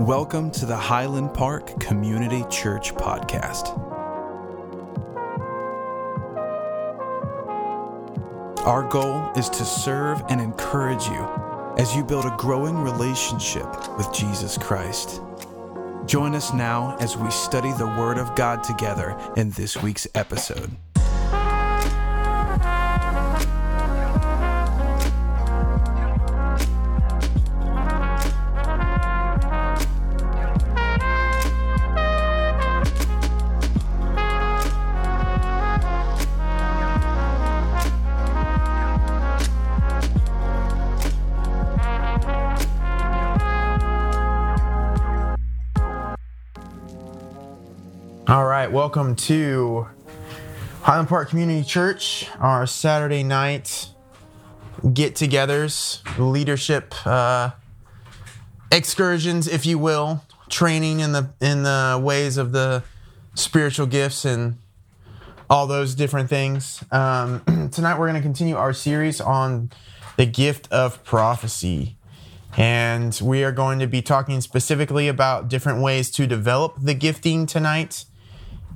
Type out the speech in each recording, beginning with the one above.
Welcome to the Highland Park Community Church Podcast. Our goal is to serve and encourage you as you build a growing relationship with Jesus Christ. Join us now as we study the Word of God together in this week's episode. Welcome to Highland Park Community Church, our Saturday night get togethers, leadership uh, excursions, if you will, training in the in the ways of the spiritual gifts and all those different things. Um, tonight, we're going to continue our series on the gift of prophecy. And we are going to be talking specifically about different ways to develop the gifting tonight.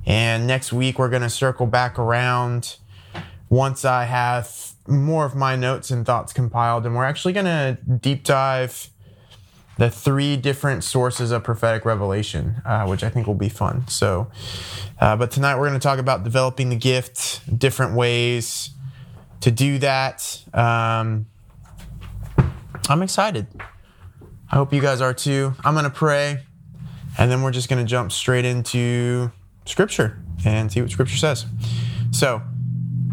And next week, we're going to circle back around once I have more of my notes and thoughts compiled. And we're actually going to deep dive the three different sources of prophetic revelation, uh, which I think will be fun. So, uh, but tonight we're going to talk about developing the gift, different ways to do that. Um, I'm excited. I hope you guys are too. I'm going to pray, and then we're just going to jump straight into scripture and see what scripture says. So,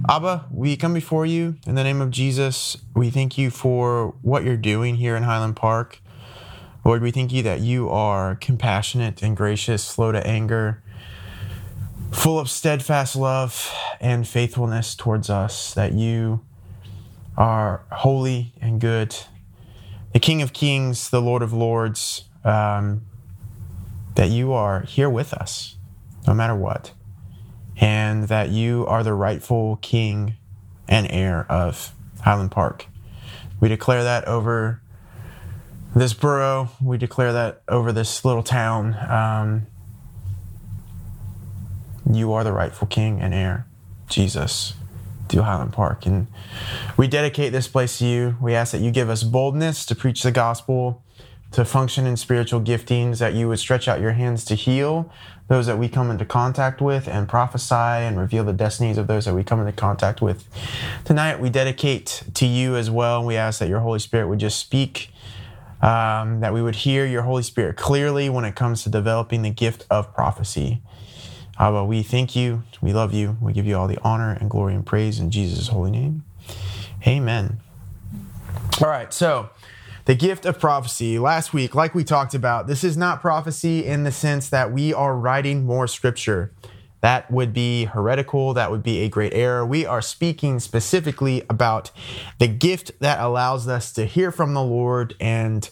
Abba, we come before you in the name of Jesus. We thank you for what you're doing here in Highland Park. Lord, we thank you that you are compassionate and gracious, slow to anger, full of steadfast love and faithfulness towards us, that you are holy and good, the King of Kings, the Lord of Lords, um, that you are here with us no matter what, and that you are the rightful king and heir of Highland Park. We declare that over this borough, we declare that over this little town. Um, you are the rightful king and heir, Jesus, to Highland Park. And we dedicate this place to you. We ask that you give us boldness to preach the gospel, to function in spiritual giftings, that you would stretch out your hands to heal those that we come into contact with and prophesy and reveal the destinies of those that we come into contact with. Tonight, we dedicate to you as well. We ask that your Holy Spirit would just speak, um, that we would hear your Holy Spirit clearly when it comes to developing the gift of prophecy. Abba, we thank you. We love you. We give you all the honor and glory and praise in Jesus' holy name. Amen. All right, so the gift of prophecy. Last week, like we talked about, this is not prophecy in the sense that we are writing more scripture. That would be heretical. That would be a great error. We are speaking specifically about the gift that allows us to hear from the Lord and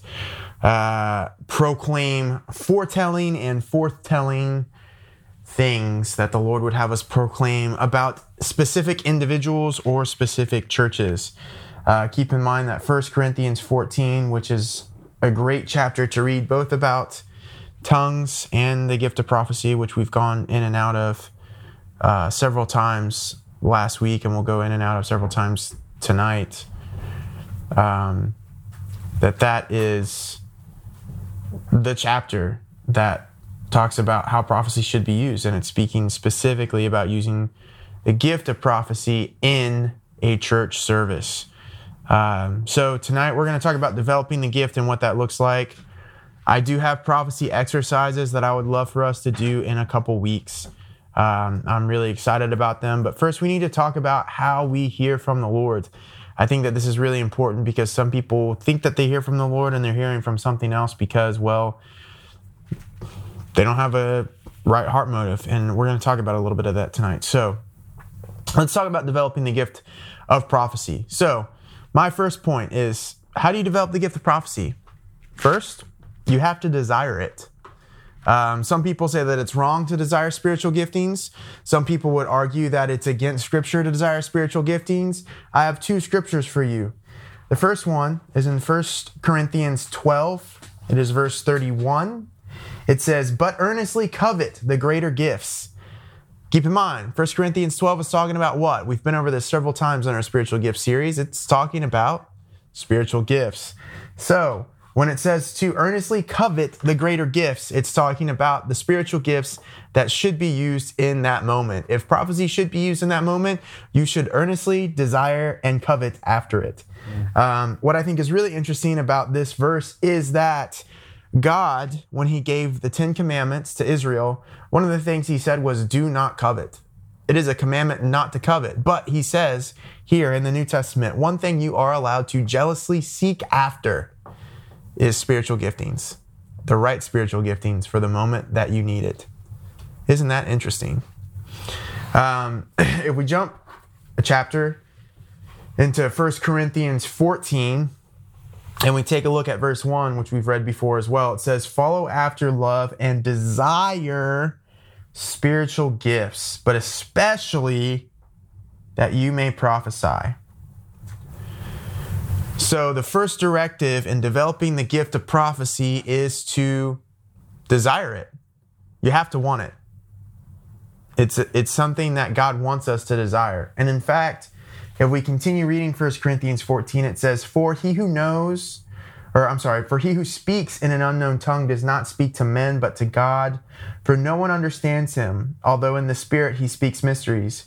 uh, proclaim foretelling and forthtelling things that the Lord would have us proclaim about specific individuals or specific churches. Uh, keep in mind that 1 Corinthians 14, which is a great chapter to read both about tongues and the gift of prophecy, which we've gone in and out of uh, several times last week, and we'll go in and out of several times tonight. Um, that that is the chapter that talks about how prophecy should be used, and it's speaking specifically about using the gift of prophecy in a church service. Um, so tonight we're going to talk about developing the gift and what that looks like. I do have prophecy exercises that I would love for us to do in a couple weeks. Um, I'm really excited about them. But first, we need to talk about how we hear from the Lord. I think that this is really important because some people think that they hear from the Lord and they're hearing from something else because, well, they don't have a right heart motive. And we're going to talk about a little bit of that tonight. So let's talk about developing the gift of prophecy. So, my first point is how do you develop the gift of prophecy? First, you have to desire it. Um, some people say that it's wrong to desire spiritual giftings. Some people would argue that it's against scripture to desire spiritual giftings. I have two scriptures for you. The first one is in 1 Corinthians 12, It is verse 31. It says, But earnestly covet the greater gifts. Keep in mind, 1 Corinthians 12 is talking about what? We've been over this several times in our spiritual gift series. It's talking about spiritual gifts. So, when it says to earnestly covet the greater gifts, it's talking about the spiritual gifts that should be used in that moment. If prophecy should be used in that moment, you should earnestly desire and covet after it. Mm. Um, what I think is really interesting about this verse is that God, when he gave the Ten Commandments to Israel, one of the things he said was, Do not covet. It is a commandment not to covet. But he says here in the New Testament, one thing you are allowed to jealously seek after is spiritual giftings, the right spiritual giftings for the moment that you need it. Isn't that interesting? Um, if we jump a chapter into 1 Corinthians 14, and we take a look at verse 1, which we've read before as well, it says, Follow after love and desire spiritual gifts, but especially that you may prophesy. So, the first directive in developing the gift of prophecy is to desire it. You have to want it. It's, it's something that God wants us to desire. And in fact, if we continue reading 1 Corinthians 14, it says, For he who knows, or I'm sorry, for he who speaks in an unknown tongue does not speak to men, but to God. For no one understands him, although in the Spirit he speaks mysteries.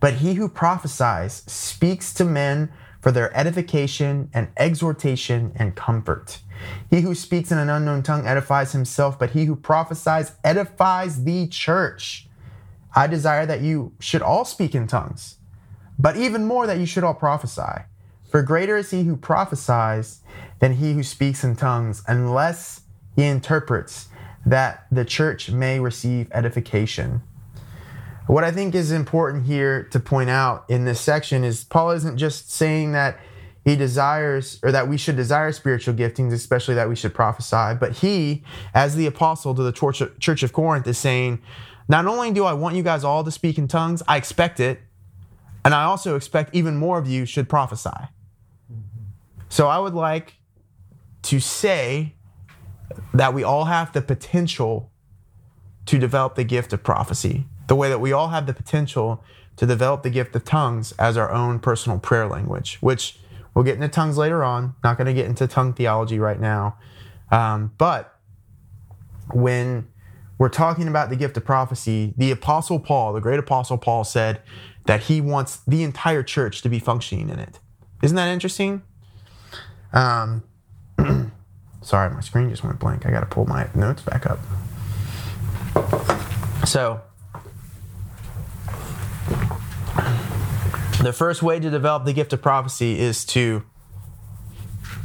But he who prophesies speaks to men for their edification and exhortation and comfort. He who speaks in an unknown tongue edifies himself, but he who prophesies edifies the church. I desire that you should all speak in tongues, but even more that you should all prophesy. For greater is he who prophesies than he who speaks in tongues, unless he interprets, that the church may receive edification. What I think is important here to point out in this section is Paul isn't just saying that he desires or that we should desire spiritual giftings, especially that we should prophesy, but he, as the apostle to the church of Corinth, is saying, not only do I want you guys all to speak in tongues, I expect it, and I also expect even more of you should prophesy. So I would like to say that we all have the potential to develop the gift of prophecy the way that we all have the potential to develop the gift of tongues as our own personal prayer language, which we'll get into tongues later on. Not going to get into tongue theology right now. Um, but when we're talking about the gift of prophecy, the Apostle Paul, the great Apostle Paul, said that he wants the entire church to be functioning in it. Isn't that interesting? Um, sorry, my screen just went blank. I got to pull my notes back up. So, The first way to develop the gift of prophecy is to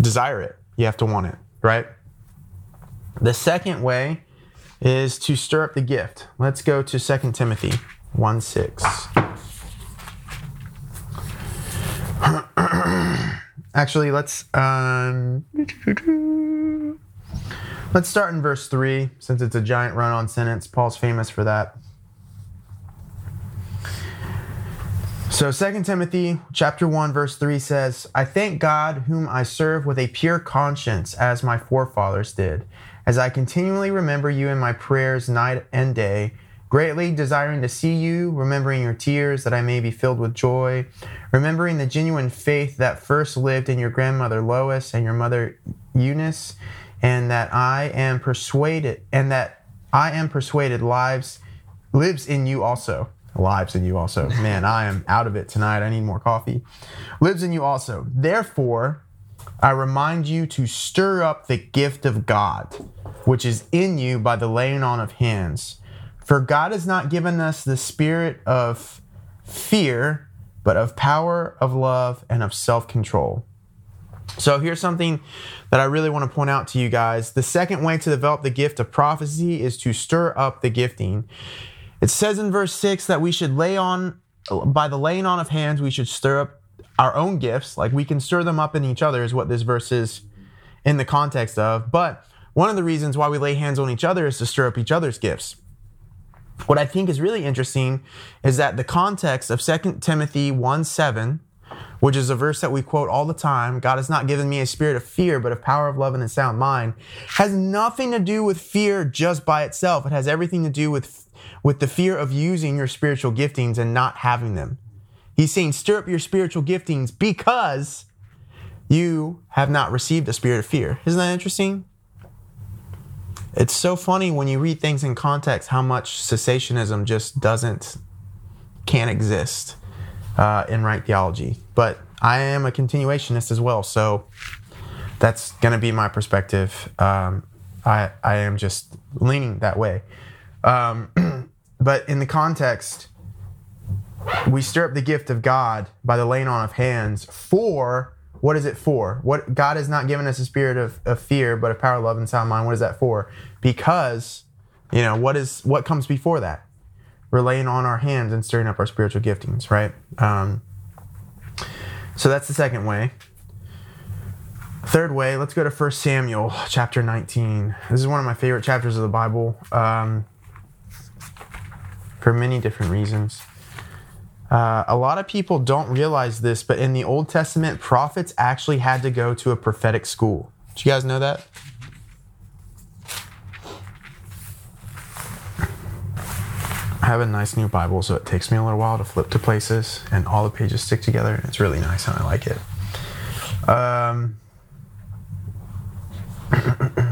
desire it. You have to want it, right? The second way is to stir up the gift. Let's go to 2 Timothy 1 6. Actually, let's um, let's start in verse 3 since it's a giant run-on sentence. Paul's famous for that. So 2 Timothy chapter 1 verse 3 says, "I thank God whom I serve with a pure conscience as my forefathers did, as I continually remember you in my prayers night and day, greatly desiring to see you, remembering your tears that I may be filled with joy, remembering the genuine faith that first lived in your grandmother Lois and your mother Eunice, and that I am persuaded and that I am persuaded lives lives in you also." lives in you also. Man, I am out of it tonight. I need more coffee. Lives in you also. Therefore, I remind you to stir up the gift of God, which is in you by the laying on of hands. For God has not given us the spirit of fear, but of power, of love, and of self control. So here's something that I really want to point out to you guys. The second way to develop the gift of prophecy is to stir up the gifting. It says in verse 6 that we should lay on, by the laying on of hands, we should stir up our own gifts. Like we can stir them up in each other, is what this verse is in the context of. But one of the reasons why we lay hands on each other is to stir up each other's gifts. What I think is really interesting is that the context of 2 Timothy 1 7 which is a verse that we quote all the time God has not given me a spirit of fear, but of power of love and a sound mind, has nothing to do with fear just by itself. It has everything to do with, with the fear of using your spiritual giftings and not having them. He's saying, stir up your spiritual giftings because you have not received a spirit of fear. Isn't that interesting? It's so funny when you read things in context how much cessationism just doesn't, can't exist uh, in right theology. But I am a continuationist as well, so that's going to be my perspective. Um, I, I am just leaning that way. Um, but in the context, we stir up the gift of God by the laying on of hands for what is it for? What God has not given us a spirit of, of fear, but a power, love, and sound mind. What is that for? Because, you know, what is what comes before that? We're laying on our hands and stirring up our spiritual giftings, right? Um, so that's the second way. Third way, let's go to 1 Samuel chapter 19. This is one of my favorite chapters of the Bible um, for many different reasons. Uh, a lot of people don't realize this, but in the Old Testament, prophets actually had to go to a prophetic school. Did you guys know that? I have a nice new Bible, so it takes me a little while to flip to places, and all the pages stick together. It's really nice, and I like it. Um,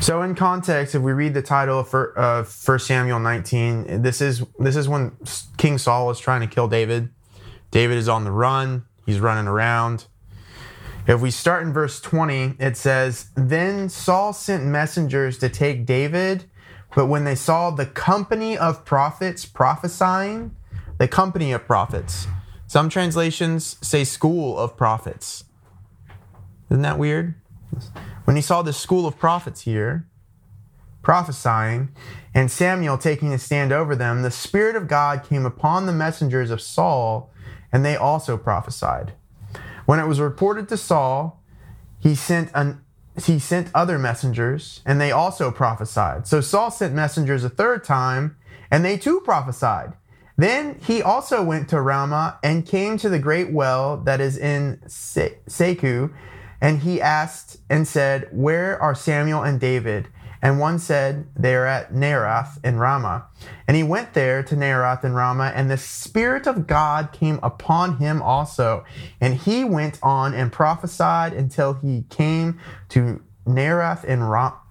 So in context, if we read the title of First Samuel 19, this is this is when King Saul is trying to kill David. David is on the run. He's running around. If we start in verse 20, it says, Then Saul sent messengers to take David, but when they saw the company of prophets prophesying, the company of prophets, some translations say school of prophets. Isn't that weird? When he saw the school of prophets here prophesying, and Samuel taking a stand over them, the Spirit of God came upon the messengers of Saul, and they also prophesied. When it was reported to Saul, he sent an he sent other messengers, and they also prophesied. So Saul sent messengers a third time, and they too prophesied. Then he also went to Ramah and came to the great well that is in Sechu, and he asked and said, Where are Samuel and David? And one said, They are at Naarath in Ramah. And he went there to Naarath in Ramah, and the Spirit of God came upon him also. And he went on and prophesied until he came to Naarath in,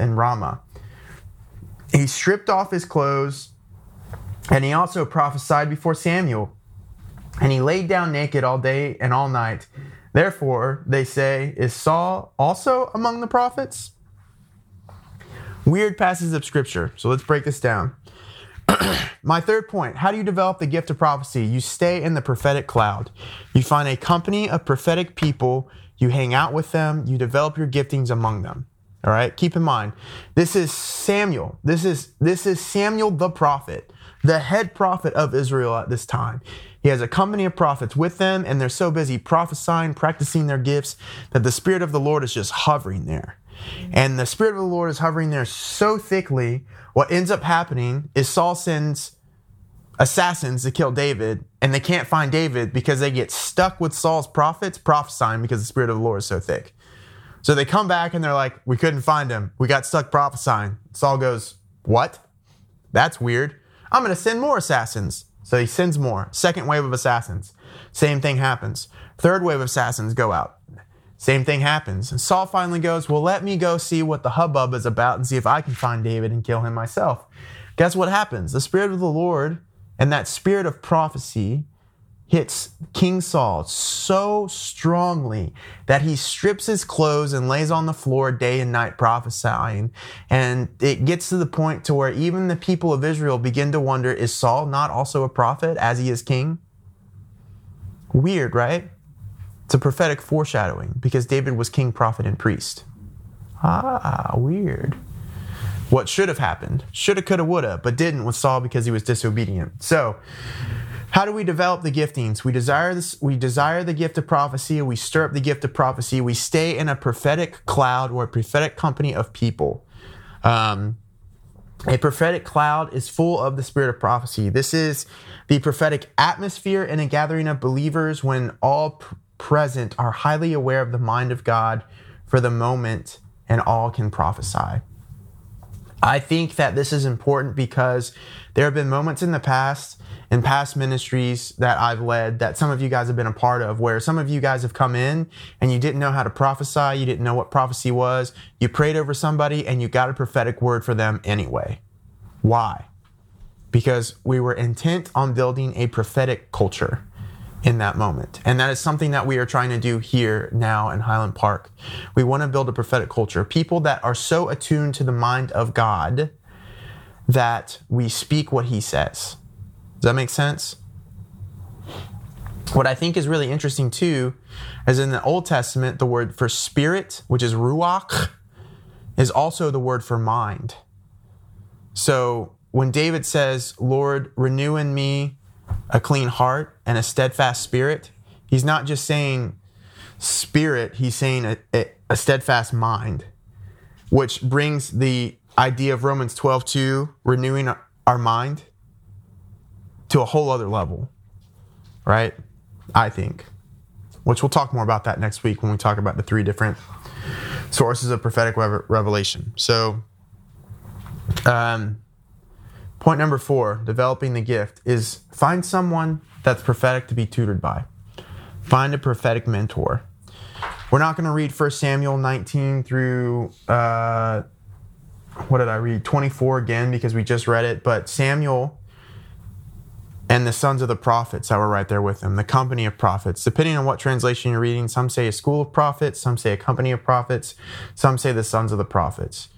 in Ramah. He stripped off his clothes, and he also prophesied before Samuel. And he laid down naked all day and all night. Therefore, they say, Is Saul also among the prophets? Weird passages of scripture. So let's break this down. My third point how do you develop the gift of prophecy? You stay in the prophetic cloud. You find a company of prophetic people, you hang out with them, you develop your giftings among them. All right? Keep in mind, this is Samuel. This is this is Samuel the prophet, the head prophet of Israel at this time. He has a company of prophets with them, and they're so busy prophesying, practicing their gifts, that the Spirit of the Lord is just hovering there. And the Spirit of the Lord is hovering there so thickly, what ends up happening is Saul sends assassins to kill David, and they can't find David because they get stuck with Saul's prophets prophesying because the Spirit of the Lord is so thick. So they come back and they're like, We couldn't find him. We got stuck prophesying. Saul goes, What? That's weird. I'm going to send more assassins. So he sends more. Second wave of assassins. Same thing happens. Third wave of assassins go out. Same thing happens. And Saul finally goes, Well, let me go see what the hubbub is about and see if I can find David and kill him myself. Guess what happens? The Spirit of the Lord and that spirit of prophecy hits King Saul so strongly that he strips his clothes and lays on the floor day and night prophesying. And it gets to the point to where even the people of Israel begin to wonder, is Saul not also a prophet as he is king? Weird, right? It's a prophetic foreshadowing because David was king, prophet, and priest. Ah, weird. What should have happened? Shoulda, coulda, woulda, but didn't with Saul because he was disobedient. So, how do we develop the giftings? We desire this, we desire the gift of prophecy, we stir up the gift of prophecy, we stay in a prophetic cloud or a prophetic company of people. Um, A prophetic cloud is full of the spirit of prophecy. This is the prophetic atmosphere in a gathering of believers when all pr- present are highly aware of the mind of God for the moment and all can prophesy. I think that this is important because there have been moments in the past, in past ministries that I've led, that some of you guys have been a part of, where some of you guys have come in and you didn't know how to prophesy, you didn't know what prophecy was, you prayed over somebody and you got a prophetic word for them anyway. Why? Because we were intent on building a prophetic culture in that moment. And that is something that we are trying to do here now in Highland Park. We want to build a prophetic culture, people that are so attuned to the mind of God that we speak what he says. Does that make sense? What I think is really interesting too is in the Old Testament, the word for spirit, which is ruach, is also the word for mind. So when David says, Lord, renew in me a clean heart and a steadfast spirit, he's not just saying spirit, he's saying a, a, a steadfast mind, which brings the idea of Romans 12 to renewing our mind, to a whole other level, right? I think. Which we'll talk more about that next week when we talk about the three different sources of prophetic revelation. So, um, Point number four, developing the gift, is find someone that's prophetic to be tutored by. Find a prophetic mentor. We're not going to read 1 Samuel 19 through, uh, what did I read? 24 again because we just read it. But Samuel and the sons of the prophets that were right there with him, the company of prophets. Depending on what translation you're reading, some say a school of prophets, some say a company of prophets, some say the sons of the prophets.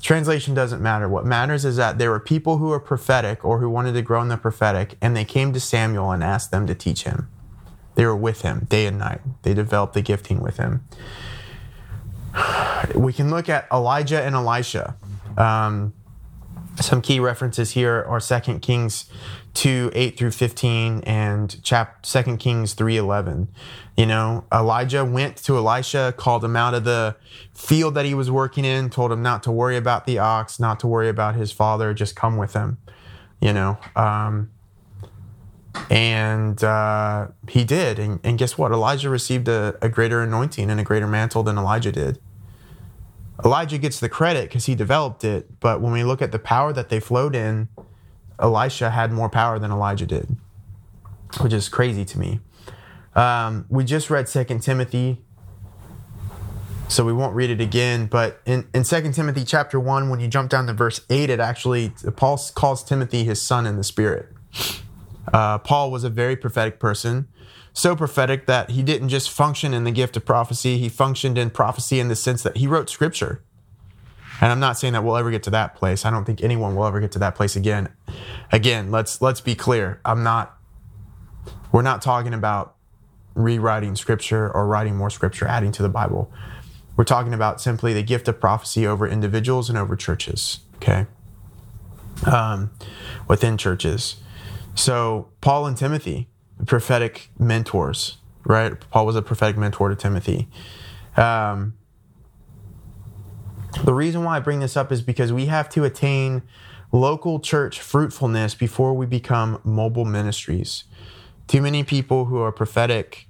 Translation doesn't matter. What matters is that there were people who were prophetic or who wanted to grow in the prophetic, and they came to Samuel and asked them to teach him. They were with him day and night. They developed the gifting with him. We can look at Elijah and Elisha. Um, some key references here are 2 Kings 2 8 through 15 and chap 2 Kings 3 11. You know, Elijah went to Elisha, called him out of the field that he was working in, told him not to worry about the ox, not to worry about his father, just come with him, you know. Um, and uh, he did. And, and, guess what? Elijah received a, a greater anointing and a greater mantle than Elijah did. Elijah gets the credit because he developed it, but when we look at the power that they flowed in, Elisha had more power than Elijah did, which is crazy to me. Um, we just read Second Timothy, so we won't read it again. But in, in 2 Timothy chapter 1, when you jump down to verse 8, it actually, Paul calls Timothy his son in the spirit. Uh, Paul was a very prophetic person, so prophetic that he didn't just function in the gift of prophecy, he functioned in prophecy in the sense that he wrote scripture. And I'm not saying that we'll ever get to that place. I don't think anyone will ever get to that place again. Again, let's let's be clear. I'm not we're not talking about rewriting scripture or writing more scripture, adding to the Bible. We're talking about simply the gift of prophecy over individuals and over churches, okay? Um, within churches. So, Paul and Timothy, prophetic mentors, right? Paul was a prophetic mentor to Timothy. Um, the reason why I bring this up is because we have to attain local church fruitfulness before we become mobile ministries. Too many people who are prophetic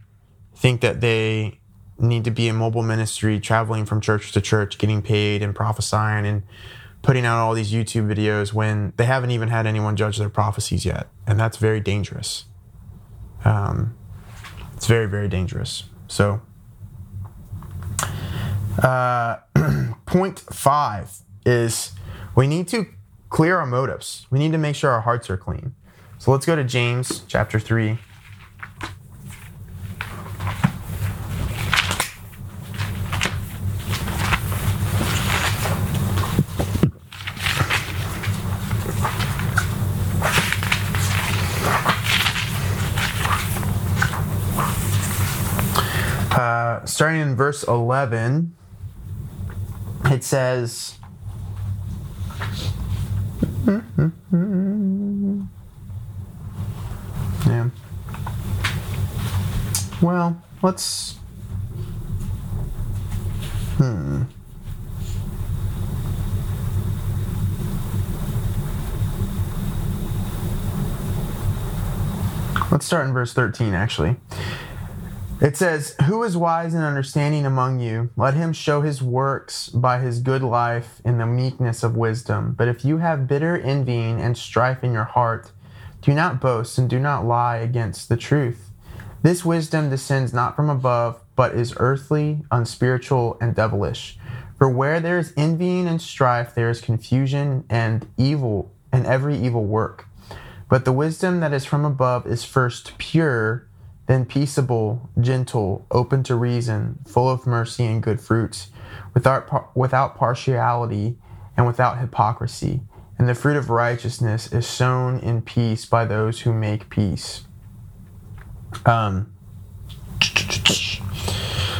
think that they need to be a mobile ministry, traveling from church to church, getting paid and prophesying and putting out all these YouTube videos when they haven't even had anyone judge their prophecies yet. And that's very dangerous. Um, it's very, very dangerous. So, uh, point five is we need to clear our motives. We need to make sure our hearts are clean. So let's go to James chapter 3. Uh, starting in verse 11, it says, yeah. Well, let's. Hmm. Let's start in verse 13, actually. It says, Who is wise and understanding among you? Let him show his works by his good life in the meekness of wisdom. But if you have bitter envying and strife in your heart, do not boast and do not lie against the truth. This wisdom descends not from above, but is earthly, unspiritual, and devilish. For where there is envying and strife, there is confusion and evil, and every evil work. But the wisdom that is from above is first pure then peaceable, gentle, open to reason, full of mercy and good fruits, without, without partiality and without hypocrisy. And the fruit of righteousness is sown in peace by those who make peace. Um,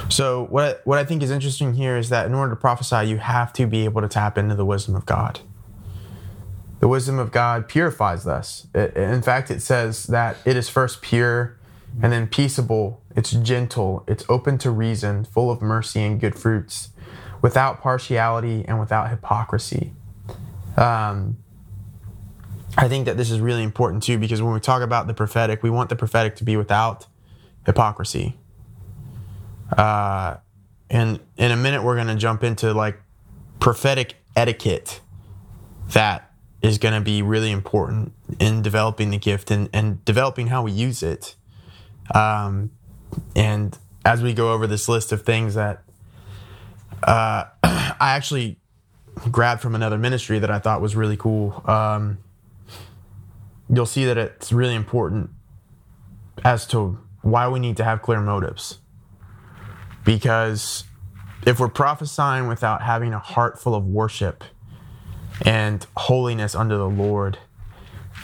so what what I think is interesting here is that in order to prophesy, you have to be able to tap into the wisdom of God. The wisdom of God purifies us. It, in fact, it says that it is first pure and then peaceable, it's gentle, it's open to reason, full of mercy and good fruits, without partiality and without hypocrisy. Um, I think that this is really important too because when we talk about the prophetic, we want the prophetic to be without hypocrisy. Uh, and in a minute, we're going to jump into like prophetic etiquette that is going to be really important in developing the gift and, and developing how we use it. Um, and as we go over this list of things that uh, I actually grabbed from another ministry that I thought was really cool, um, you'll see that it's really important as to why we need to have clear motives. Because if we're prophesying without having a heart full of worship and holiness under the Lord,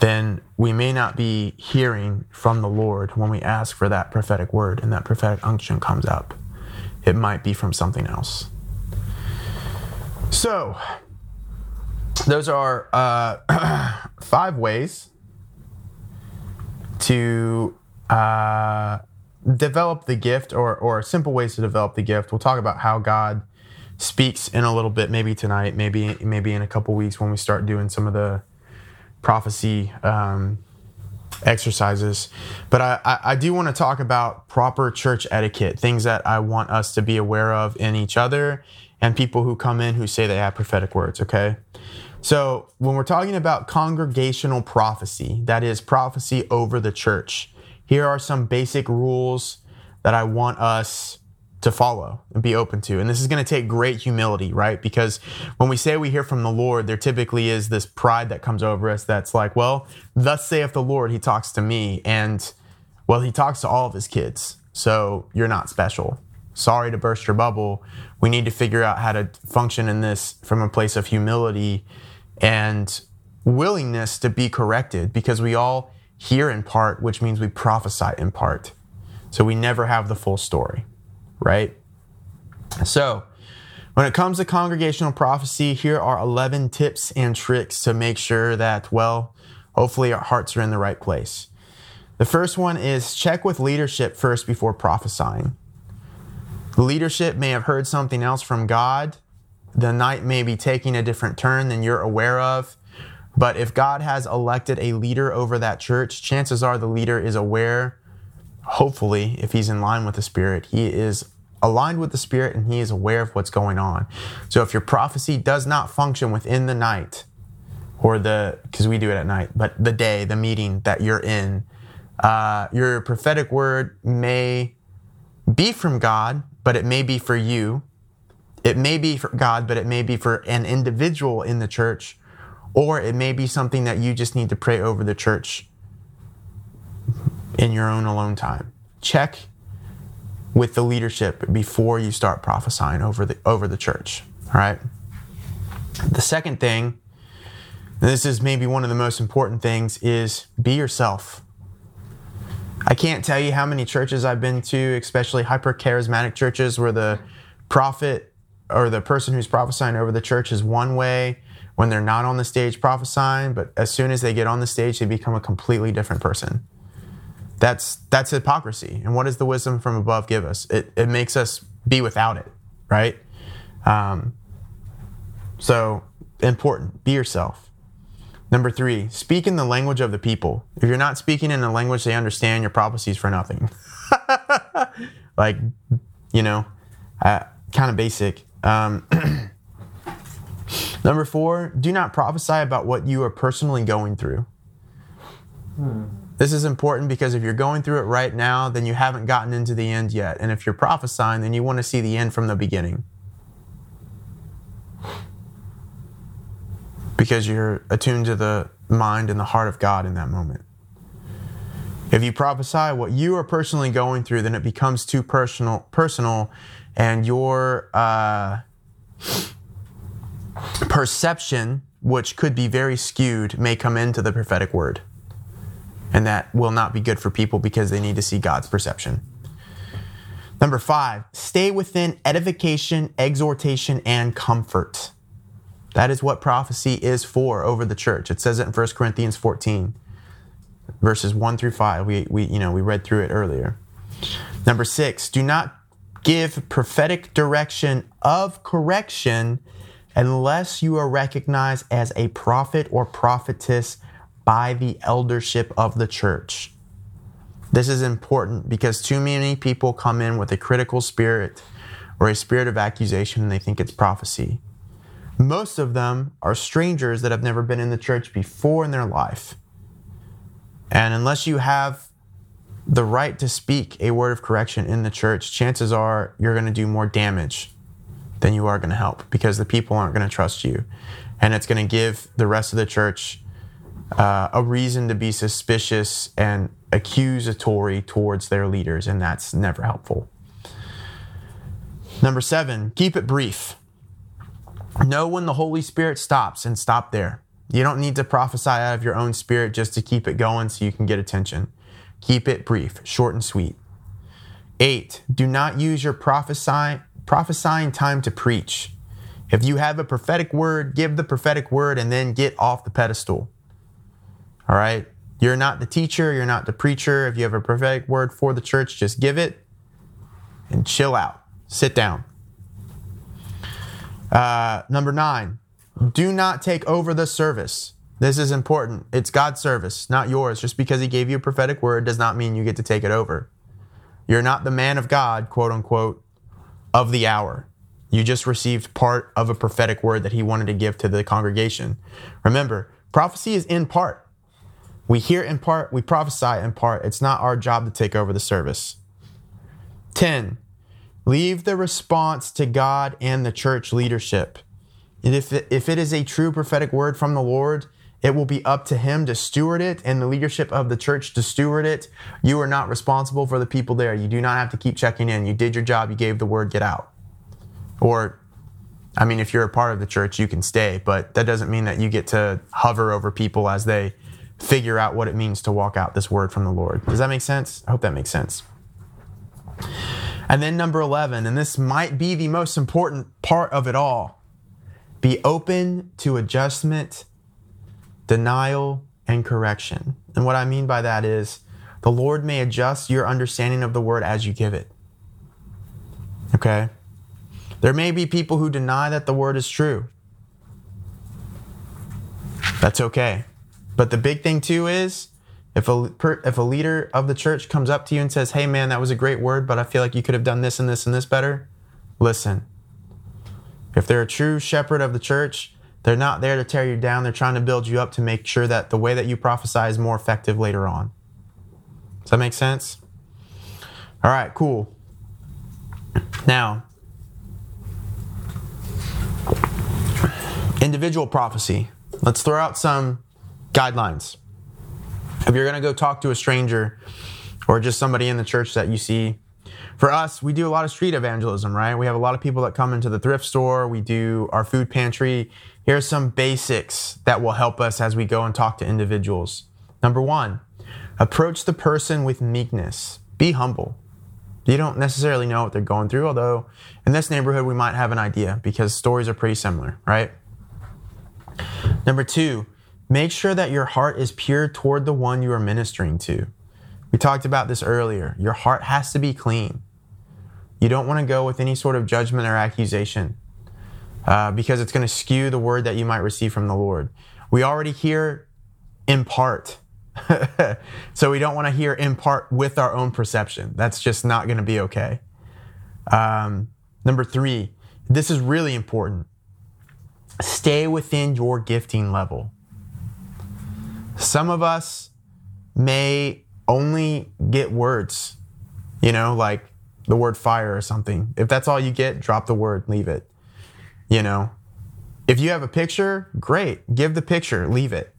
then we may not be hearing from the Lord when we ask for that prophetic word and that prophetic unction comes up. It might be from something else. So, those are uh, five ways to uh, develop the gift, or, or simple ways to develop the gift. We'll talk about how God speaks in a little bit, maybe tonight, maybe maybe in a couple weeks when we start doing some of the prophecy um, exercises. But I, I, I do want to talk about proper church etiquette, things that I want us to be aware of in each other and people who come in who say they have prophetic words, okay? So when we're talking about congregational prophecy, that is prophecy over the church, here are some basic rules that I want us to follow and be open to. And this is going to take great humility, right? Because when we say we hear from the Lord, there typically is this pride that comes over us that's like, well, thus saith the Lord, he talks to me. And well, he talks to all of his kids. So you're not special. Sorry to burst your bubble. We need to figure out how to function in this from a place of humility and willingness to be corrected because we all hear in part, which means we prophesy in part. So we never have the full story right? So, when it comes to congregational prophecy, here are 11 tips and tricks to make sure that, well, hopefully our hearts are in the right place. The first one is check with leadership first before prophesying. The leadership may have heard something else from God. The night may be taking a different turn than you're aware of. But if God has elected a leader over that church, chances are the leader is aware hopefully, if he's in line with the Spirit, he is aligned with the Spirit and he is aware of what's going on. So if your prophecy does not function within the night, or the, because we do it at night, but the day, the meeting that you're in, uh, your prophetic word may be from God, but it may be for you. It may be for God, but it may be for an individual in the church, or it may be something that you just need to pray over the church in your own alone time. Check with the leadership before you start prophesying over the over the church. All right. The second thing, this is maybe one of the most important things, is be yourself. I can't tell you how many churches I've been to, especially hyper charismatic churches, where the prophet or the person who's prophesying over the church is one way when they're not on the stage prophesying, but as soon as they get on the stage, they become a completely different person. That's that's hypocrisy. And what does the wisdom from above give us? It it makes us be without it, right? Um, so important. Be yourself. Number three, speak in the language of the people. If you're not speaking in the language they understand, your prophecies for nothing. like, you know, uh, kind of basic. Um, number four, do not prophesy about what you are personally going through. Hmm. This is important because if you're going through it right now, then you haven't gotten into the end yet. And if you're prophesying, then you want to see the end from the beginning. Because you're attuned to the mind and the heart of God in that moment. If you prophesy what you are personally going through, then it becomes too personal, personal, and your uh, perception, which could be very skewed, may come into the prophetic word. And that will not be good for people because they need to see God's perception. Number five, stay within edification, exhortation, and comfort. That is what prophecy is for over the church. It says it in 1 Corinthians 14, verses 1 through 5. We, we, you know, we read through it earlier. Number six, do not give prophetic direction of correction unless you are recognized as a prophet or prophetess by the eldership of the church. This is important because too many people come in with a critical spirit or a spirit of accusation and they think it's prophecy. Most of them are strangers that have never been in the church before in their life. And unless you have the right to speak a word of correction in the church, chances are you're going to do more damage than you are going to help because the people aren't going to trust you. And it's going to give the rest of the church uh, a reason to be suspicious and accusatory towards their leaders, and that's never helpful. Number seven, keep it brief. Know when the Holy Spirit stops and stop there. You don't need to prophesy out of your own spirit just to keep it going so you can get attention. Keep it brief, short and sweet. Eight, do not use your prophesy, prophesying time to preach. If you have a prophetic word, give the prophetic word and then get off the pedestal. All right? You're not the teacher, you're not the preacher. If you have a prophetic word for the church, just give it and chill out. Sit down. Uh, number nine, do not take over the service. This is important. It's God's service, not yours. Just because He gave you a prophetic word does not mean you get to take it over. You're not the man of God, quote unquote, of the hour. You just received part of a prophetic word that He wanted to give to the congregation. Remember, prophecy is in part. We hear in part, we prophesy in part. It's not our job to take over the service. 10. Leave the response to God and the church leadership. And if it, if it is a true prophetic word from the Lord, it will be up to Him to steward it and the leadership of the church to steward it. You are not responsible for the people there. You do not have to keep checking in. You did your job, you gave the word, get out. Or, I mean, if you're a part of the church, you can stay, but that doesn't mean that you get to hover over people as they figure out what it means to walk out this word from the Lord. Does that make sense? I hope that makes sense. And then number 11, and this might be the most important part of it all be open to adjustment, denial, and correction. And what I mean by that is the Lord may adjust your understanding of the word as you give it. Okay? There may be people who deny that the word is true. That's okay. But the big thing too is if a if a leader of the church comes up to you and says, "Hey man, that was a great word, but I feel like you could have done this and this and this better." Listen. If they're a true shepherd of the church, they're not there to tear you down. They're trying to build you up to make sure that the way that you prophesy is more effective later on. Does that make sense? All right, cool. Now, individual prophecy. Let's throw out some guidelines. If you're going to go talk to a stranger or just somebody in the church that you see, for us, we do a lot of street evangelism, right? We have a lot of people that come into the thrift store, we do our food pantry. Here are some basics that will help us as we go and talk to individuals. Number one, approach the person with meekness. Be humble. You don't necessarily know what they're going through, although in this neighborhood we might have an idea because stories are pretty similar, right? Number two, Make sure that your heart is pure toward the one you are ministering to. We talked about this earlier. Your heart has to be clean. You don't want to go with any sort of judgment or accusation uh, because it's going to skew the word that you might receive from the Lord. We already hear in part. so we don't want to hear in part with our own perception. That's just not going to be okay. Um, number three, this is really important. Stay within your gifting level. Some of us may only get words, you know, like the word fire or something. If that's all you get, drop the word, leave it. You know, if you have a picture, great, give the picture, leave it.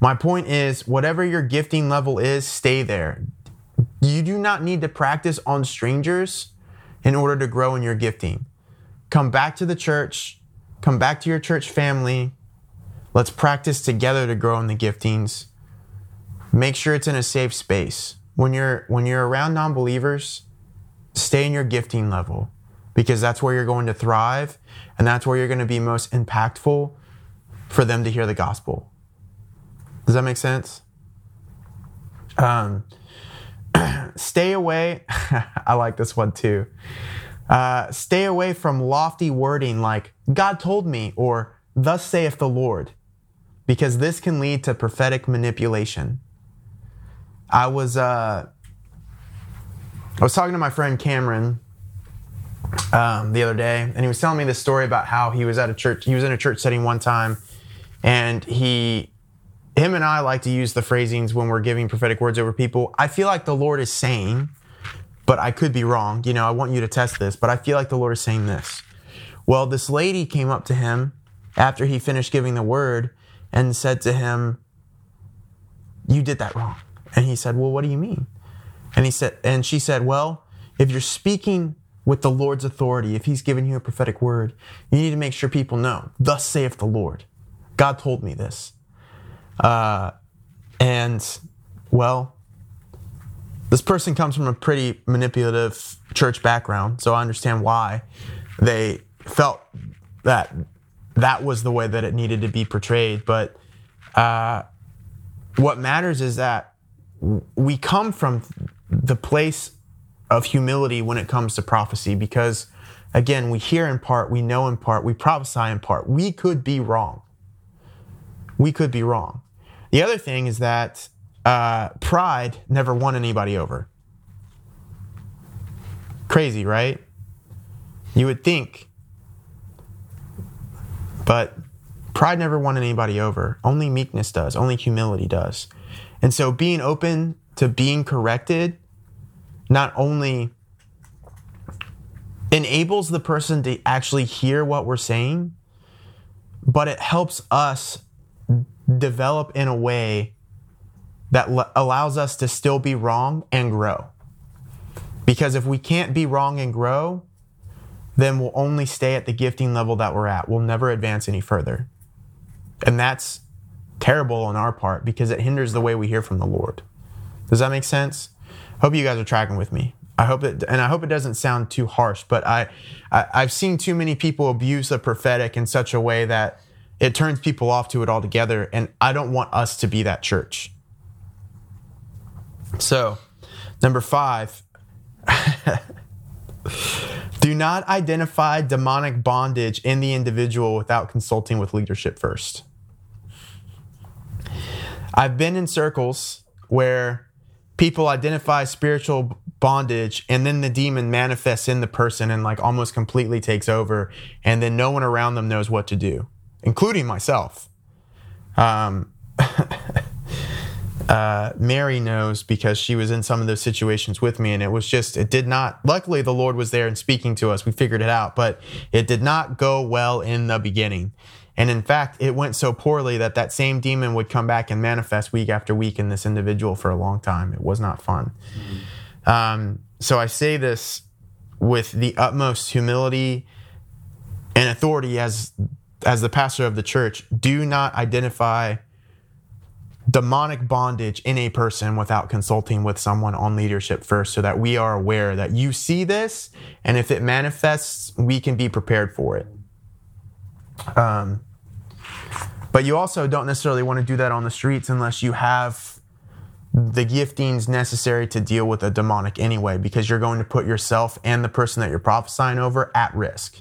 My point is, whatever your gifting level is, stay there. You do not need to practice on strangers in order to grow in your gifting. Come back to the church, come back to your church family. Let's practice together to grow in the giftings. Make sure it's in a safe space. When you're when you're around non-believers, stay in your gifting level because that's where you're going to thrive and that's where you're going to be most impactful for them to hear the gospel. Does that make sense? Um, stay away. I like this one too. Uh, stay away from lofty wording like God told me or Thus saith the Lord, because this can lead to prophetic manipulation. I was uh, I was talking to my friend Cameron um, the other day, and he was telling me this story about how he was at a church. He was in a church setting one time, and he, him and I like to use the phrasings when we're giving prophetic words over people. I feel like the Lord is saying, but I could be wrong. You know, I want you to test this, but I feel like the Lord is saying this. Well, this lady came up to him after he finished giving the word and said to him, "You did that wrong." And he said, "Well, what do you mean?" And he said, and she said, "Well, if you're speaking with the Lord's authority, if He's given you a prophetic word, you need to make sure people know, thus saith the Lord. God told me this. Uh, and, well, this person comes from a pretty manipulative church background, so I understand why they felt that that was the way that it needed to be portrayed. But uh, what matters is that we come from the place of humility when it comes to prophecy because, again, we hear in part, we know in part, we prophesy in part. We could be wrong. We could be wrong. The other thing is that uh, pride never won anybody over. Crazy, right? You would think. But pride never won anybody over. Only meekness does, only humility does. And so being open to being corrected not only enables the person to actually hear what we're saying, but it helps us develop in a way that l- allows us to still be wrong and grow. Because if we can't be wrong and grow, then we'll only stay at the gifting level that we're at. We'll never advance any further. And that's terrible on our part because it hinders the way we hear from the Lord. Does that make sense? Hope you guys are tracking with me. I hope it, and I hope it doesn't sound too harsh, but I, I I've seen too many people abuse the prophetic in such a way that it turns people off to it altogether, and I don't want us to be that church. So, number five. Do not identify demonic bondage in the individual without consulting with leadership first. I've been in circles where people identify spiritual bondage and then the demon manifests in the person and like almost completely takes over and then no one around them knows what to do including myself um, uh, mary knows because she was in some of those situations with me and it was just it did not luckily the lord was there and speaking to us we figured it out but it did not go well in the beginning and in fact, it went so poorly that that same demon would come back and manifest week after week in this individual for a long time. It was not fun. Mm-hmm. Um, so I say this with the utmost humility and authority as as the pastor of the church. Do not identify demonic bondage in a person without consulting with someone on leadership first so that we are aware that you see this and if it manifests we can be prepared for it um, but you also don't necessarily want to do that on the streets unless you have the giftings necessary to deal with a demonic anyway, because you're going to put yourself and the person that you're prophesying over at risk.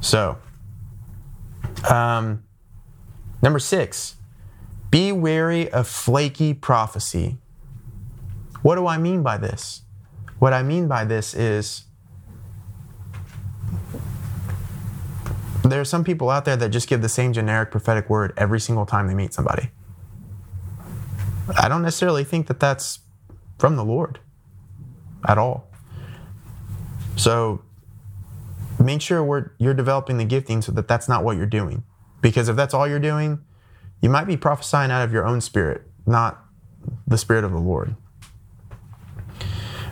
So, um, Number six, be wary of flaky prophecy. What do I mean by this? What I mean by this is there are some people out there that just give the same generic prophetic word every single time they meet somebody. I don't necessarily think that that's from the Lord at all. So make sure you're developing the gifting so that that's not what you're doing. Because if that's all you're doing, you might be prophesying out of your own spirit, not the spirit of the Lord.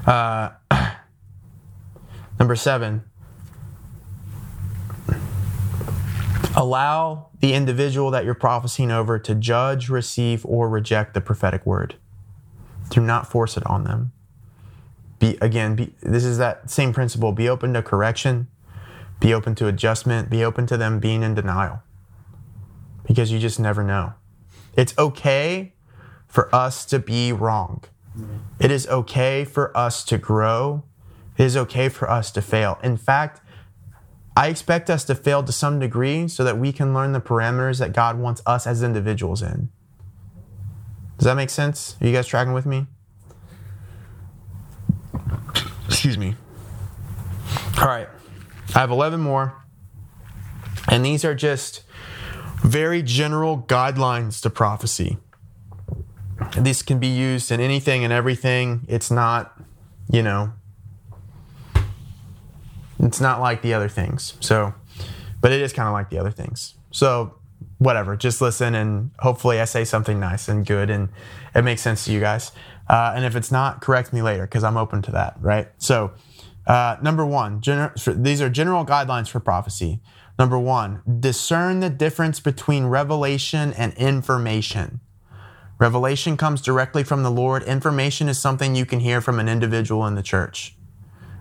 Uh, number seven, allow the individual that you're prophesying over to judge, receive, or reject the prophetic word. Do not force it on them. Be again, be, this is that same principle. Be open to correction, be open to adjustment, be open to them being in denial. Because you just never know. It's okay for us to be wrong. Mm-hmm. It is okay for us to grow. It is okay for us to fail. In fact, I expect us to fail to some degree so that we can learn the parameters that God wants us as individuals in. Does that make sense? Are you guys tracking with me? Excuse me. All right. I have 11 more. And these are just very general guidelines to prophecy. These can be used in anything and everything. It's not, you know, it's not like the other things. So, but it is kind of like the other things. So, whatever, just listen and hopefully I say something nice and good and it makes sense to you guys. Uh, and if it's not, correct me later because I'm open to that, right? So, uh, number one, gener- these are general guidelines for prophecy. Number one, discern the difference between revelation and information. Revelation comes directly from the Lord. Information is something you can hear from an individual in the church.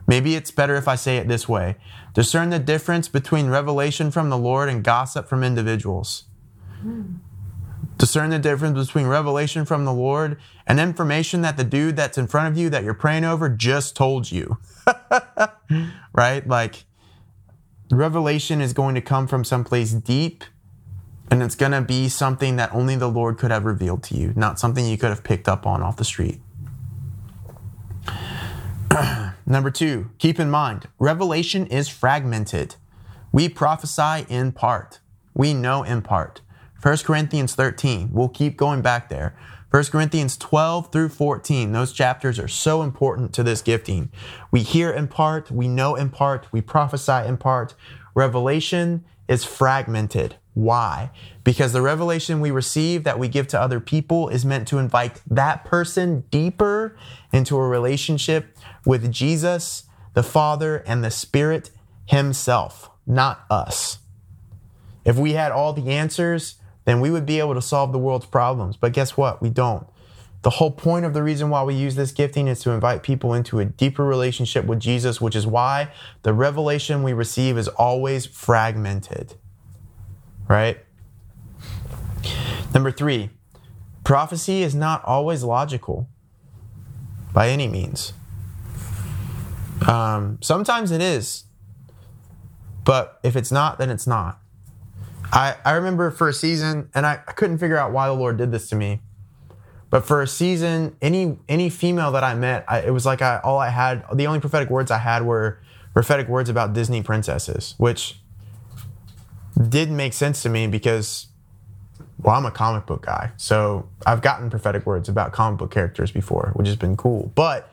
Maybe it's better if I say it this way discern the difference between revelation from the Lord and gossip from individuals. Discern the difference between revelation from the Lord and information that the dude that's in front of you that you're praying over just told you. right? Like, revelation is going to come from someplace deep and it's going to be something that only the Lord could have revealed to you, not something you could have picked up on off the street. Number two, keep in mind, revelation is fragmented. We prophesy in part, we know in part. 1 Corinthians 13, we'll keep going back there. 1 Corinthians 12 through 14, those chapters are so important to this gifting. We hear in part, we know in part, we prophesy in part. Revelation is fragmented. Why? Because the revelation we receive that we give to other people is meant to invite that person deeper into a relationship with Jesus, the Father, and the Spirit Himself, not us. If we had all the answers, then we would be able to solve the world's problems. But guess what? We don't. The whole point of the reason why we use this gifting is to invite people into a deeper relationship with Jesus, which is why the revelation we receive is always fragmented. Right? Number three, prophecy is not always logical by any means. Um, sometimes it is, but if it's not, then it's not. I, I remember for a season, and I, I couldn't figure out why the Lord did this to me. But for a season, any any female that I met, I, it was like I, all I had. The only prophetic words I had were prophetic words about Disney princesses, which didn't make sense to me because, well, I'm a comic book guy, so I've gotten prophetic words about comic book characters before, which has been cool. But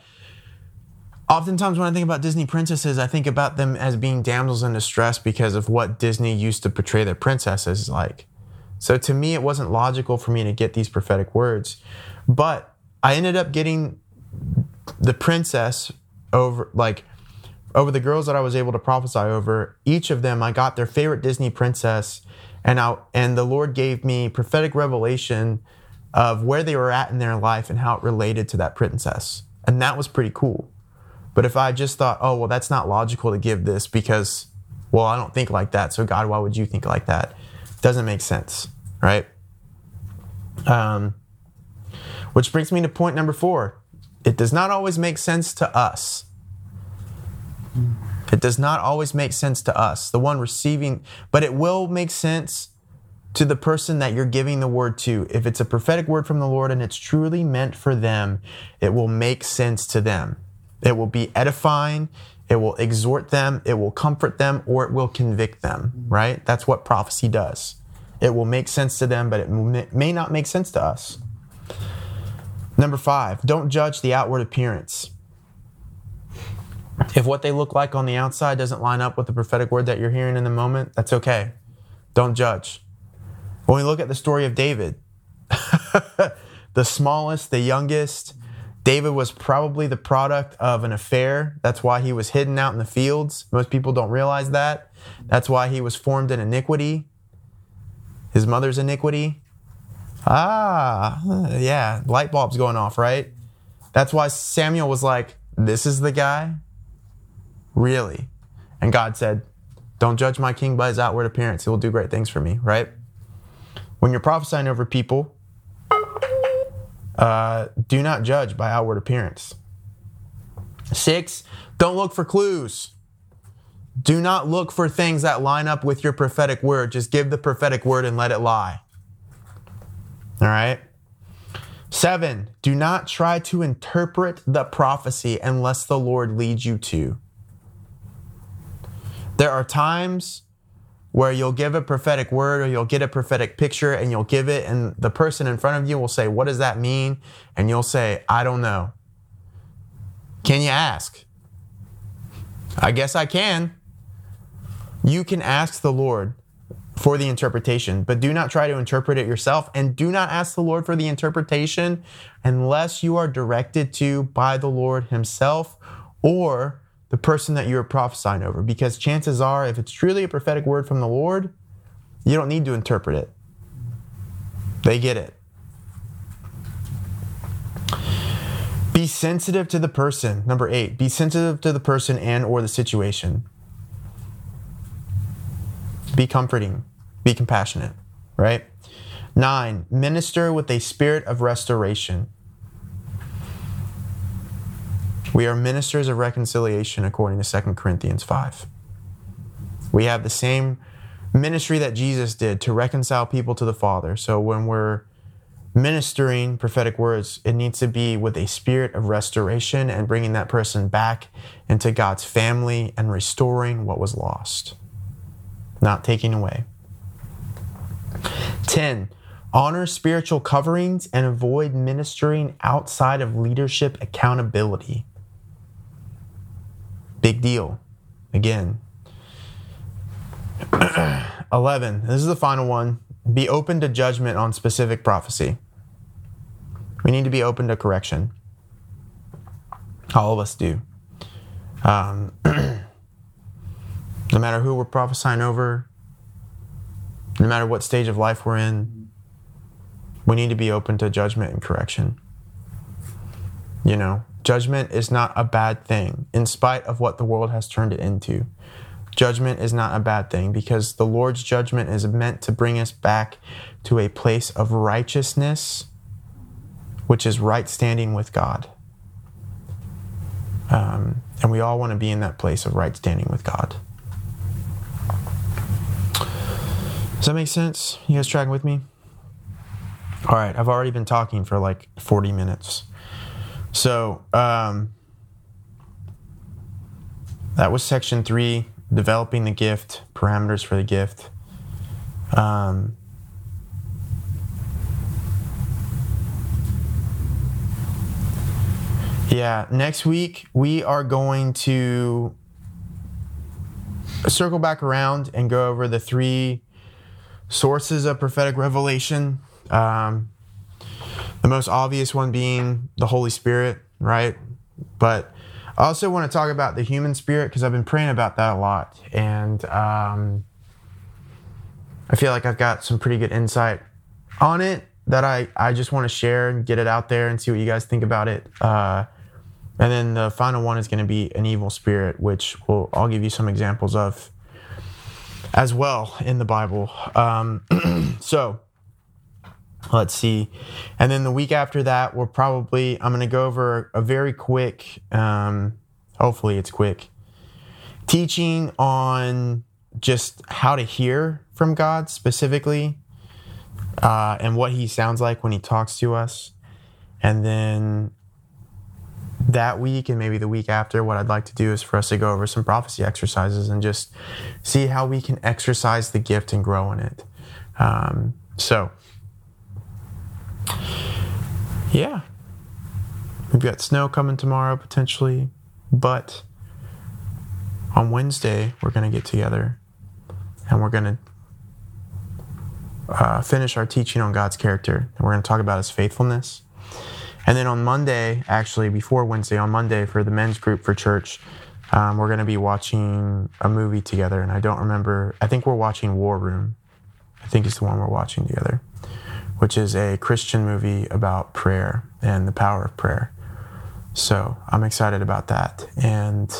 oftentimes when I think about Disney princesses, I think about them as being damsels in distress because of what Disney used to portray their princesses like. So to me, it wasn't logical for me to get these prophetic words. But I ended up getting the princess over, like, over the girls that I was able to prophesy over. Each of them, I got their favorite Disney princess, and I, and the Lord gave me prophetic revelation of where they were at in their life and how it related to that princess. And that was pretty cool. But if I just thought, oh, well, that's not logical to give this because, well, I don't think like that. So, God, why would you think like that? Doesn't make sense, right? Um, which brings me to point number four. It does not always make sense to us. It does not always make sense to us, the one receiving, but it will make sense to the person that you're giving the word to. If it's a prophetic word from the Lord and it's truly meant for them, it will make sense to them. It will be edifying, it will exhort them, it will comfort them, or it will convict them, right? That's what prophecy does. It will make sense to them, but it may not make sense to us. Number five, don't judge the outward appearance. If what they look like on the outside doesn't line up with the prophetic word that you're hearing in the moment, that's okay. Don't judge. When we look at the story of David, the smallest, the youngest, David was probably the product of an affair. That's why he was hidden out in the fields. Most people don't realize that. That's why he was formed in iniquity, his mother's iniquity. Ah, yeah, light bulbs going off, right? That's why Samuel was like, This is the guy? Really? And God said, Don't judge my king by his outward appearance. He will do great things for me, right? When you're prophesying over people, uh, do not judge by outward appearance. Six, don't look for clues. Do not look for things that line up with your prophetic word. Just give the prophetic word and let it lie. All right? Seven, do not try to interpret the prophecy unless the Lord leads you to. There are times where you'll give a prophetic word or you'll get a prophetic picture and you'll give it, and the person in front of you will say, What does that mean? And you'll say, I don't know. Can you ask? I guess I can. You can ask the Lord for the interpretation, but do not try to interpret it yourself and do not ask the Lord for the interpretation unless you are directed to by the Lord Himself or the person that you're prophesying over. Because chances are, if it's truly a prophetic word from the Lord, you don't need to interpret it. They get it. Be sensitive to the person. Number eight, be sensitive to the person and or the situation. Be comforting. Be compassionate, right? Nine, minister with a spirit of restoration. We are ministers of reconciliation according to 2 Corinthians 5. We have the same ministry that Jesus did to reconcile people to the Father. So when we're ministering prophetic words, it needs to be with a spirit of restoration and bringing that person back into God's family and restoring what was lost, not taking away. 10. Honor spiritual coverings and avoid ministering outside of leadership accountability. Big deal. Again. 11. This is the final one. Be open to judgment on specific prophecy. We need to be open to correction. All of us do. Um, no matter who we're prophesying over, no matter what stage of life we're in, we need to be open to judgment and correction. You know, Judgment is not a bad thing, in spite of what the world has turned it into. Judgment is not a bad thing because the Lord's judgment is meant to bring us back to a place of righteousness, which is right standing with God. Um, and we all want to be in that place of right standing with God. Does that make sense? You guys tracking with me? All right, I've already been talking for like 40 minutes. So um, that was section three developing the gift, parameters for the gift. Um, yeah, next week we are going to circle back around and go over the three sources of prophetic revelation. Um, the most obvious one being the Holy Spirit, right? But I also want to talk about the human spirit because I've been praying about that a lot. And um, I feel like I've got some pretty good insight on it that I, I just want to share and get it out there and see what you guys think about it. Uh, and then the final one is going to be an evil spirit, which will I'll give you some examples of as well in the Bible. Um, so let's see and then the week after that we're probably i'm going to go over a very quick um, hopefully it's quick teaching on just how to hear from god specifically uh, and what he sounds like when he talks to us. And then that week and maybe the week after, what I'd like to do is for us to go over some prophecy exercises and just see how we can exercise the gift and grow in it. Um, so, yeah, we've got snow coming tomorrow potentially, but on Wednesday, we're going to get together and we're going to uh, finish our teaching on God's character. And we're going to talk about his faithfulness. And then on Monday, actually, before Wednesday, on Monday for the men's group for church, um, we're going to be watching a movie together. And I don't remember, I think we're watching War Room. I think it's the one we're watching together, which is a Christian movie about prayer and the power of prayer. So I'm excited about that. And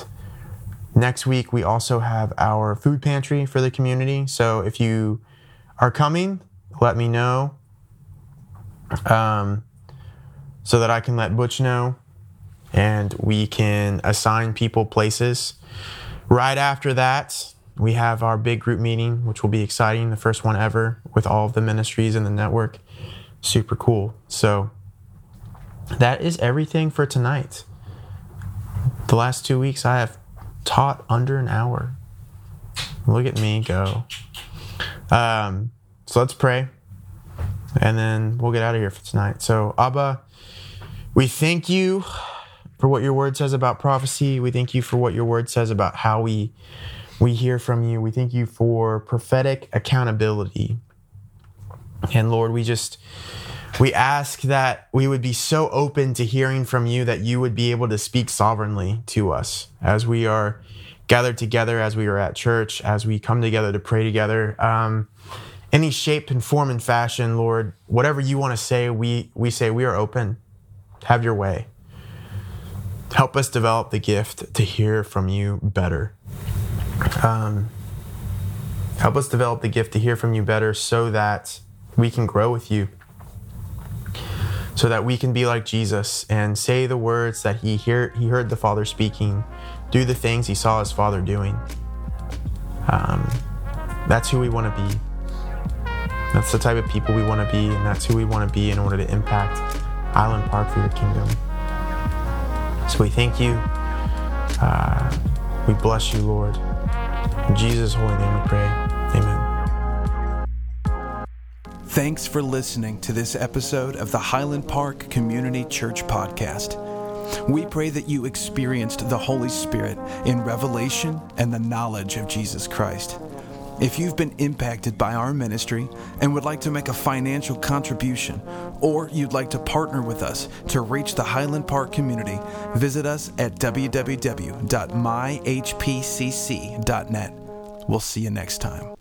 next week, we also have our food pantry for the community. So if you are coming, let me know. Um, so that I can let Butch know and we can assign people places. Right after that, we have our big group meeting, which will be exciting, the first one ever with all of the ministries in the network. Super cool. So that is everything for tonight. The last two weeks, I have taught under an hour. Look at me go. Um, so let's pray and then we'll get out of here for tonight. So, Abba, we thank you for what your word says about prophecy. We thank you for what your word says about how we we hear from you. We thank you for prophetic accountability. And Lord, we just we ask that we would be so open to hearing from you that you would be able to speak sovereignly to us as we are gathered together, as we are at church, as we come together to pray together. Um, any shape and form and fashion, Lord, whatever you want to say, we we say we are open. Have your way. Help us develop the gift to hear from you better. Um, help us develop the gift to hear from you better so that we can grow with you. So that we can be like Jesus and say the words that he hear, he heard the Father speaking, do the things he saw his Father doing. Um, that's who we want to be. That's the type of people we want to be, and that's who we want to be in order to impact Highland Park for your kingdom. So we thank you. Uh, we bless you, Lord. In Jesus' holy name we pray. Thanks for listening to this episode of the Highland Park Community Church Podcast. We pray that you experienced the Holy Spirit in revelation and the knowledge of Jesus Christ. If you've been impacted by our ministry and would like to make a financial contribution, or you'd like to partner with us to reach the Highland Park community, visit us at www.myhpcc.net. We'll see you next time.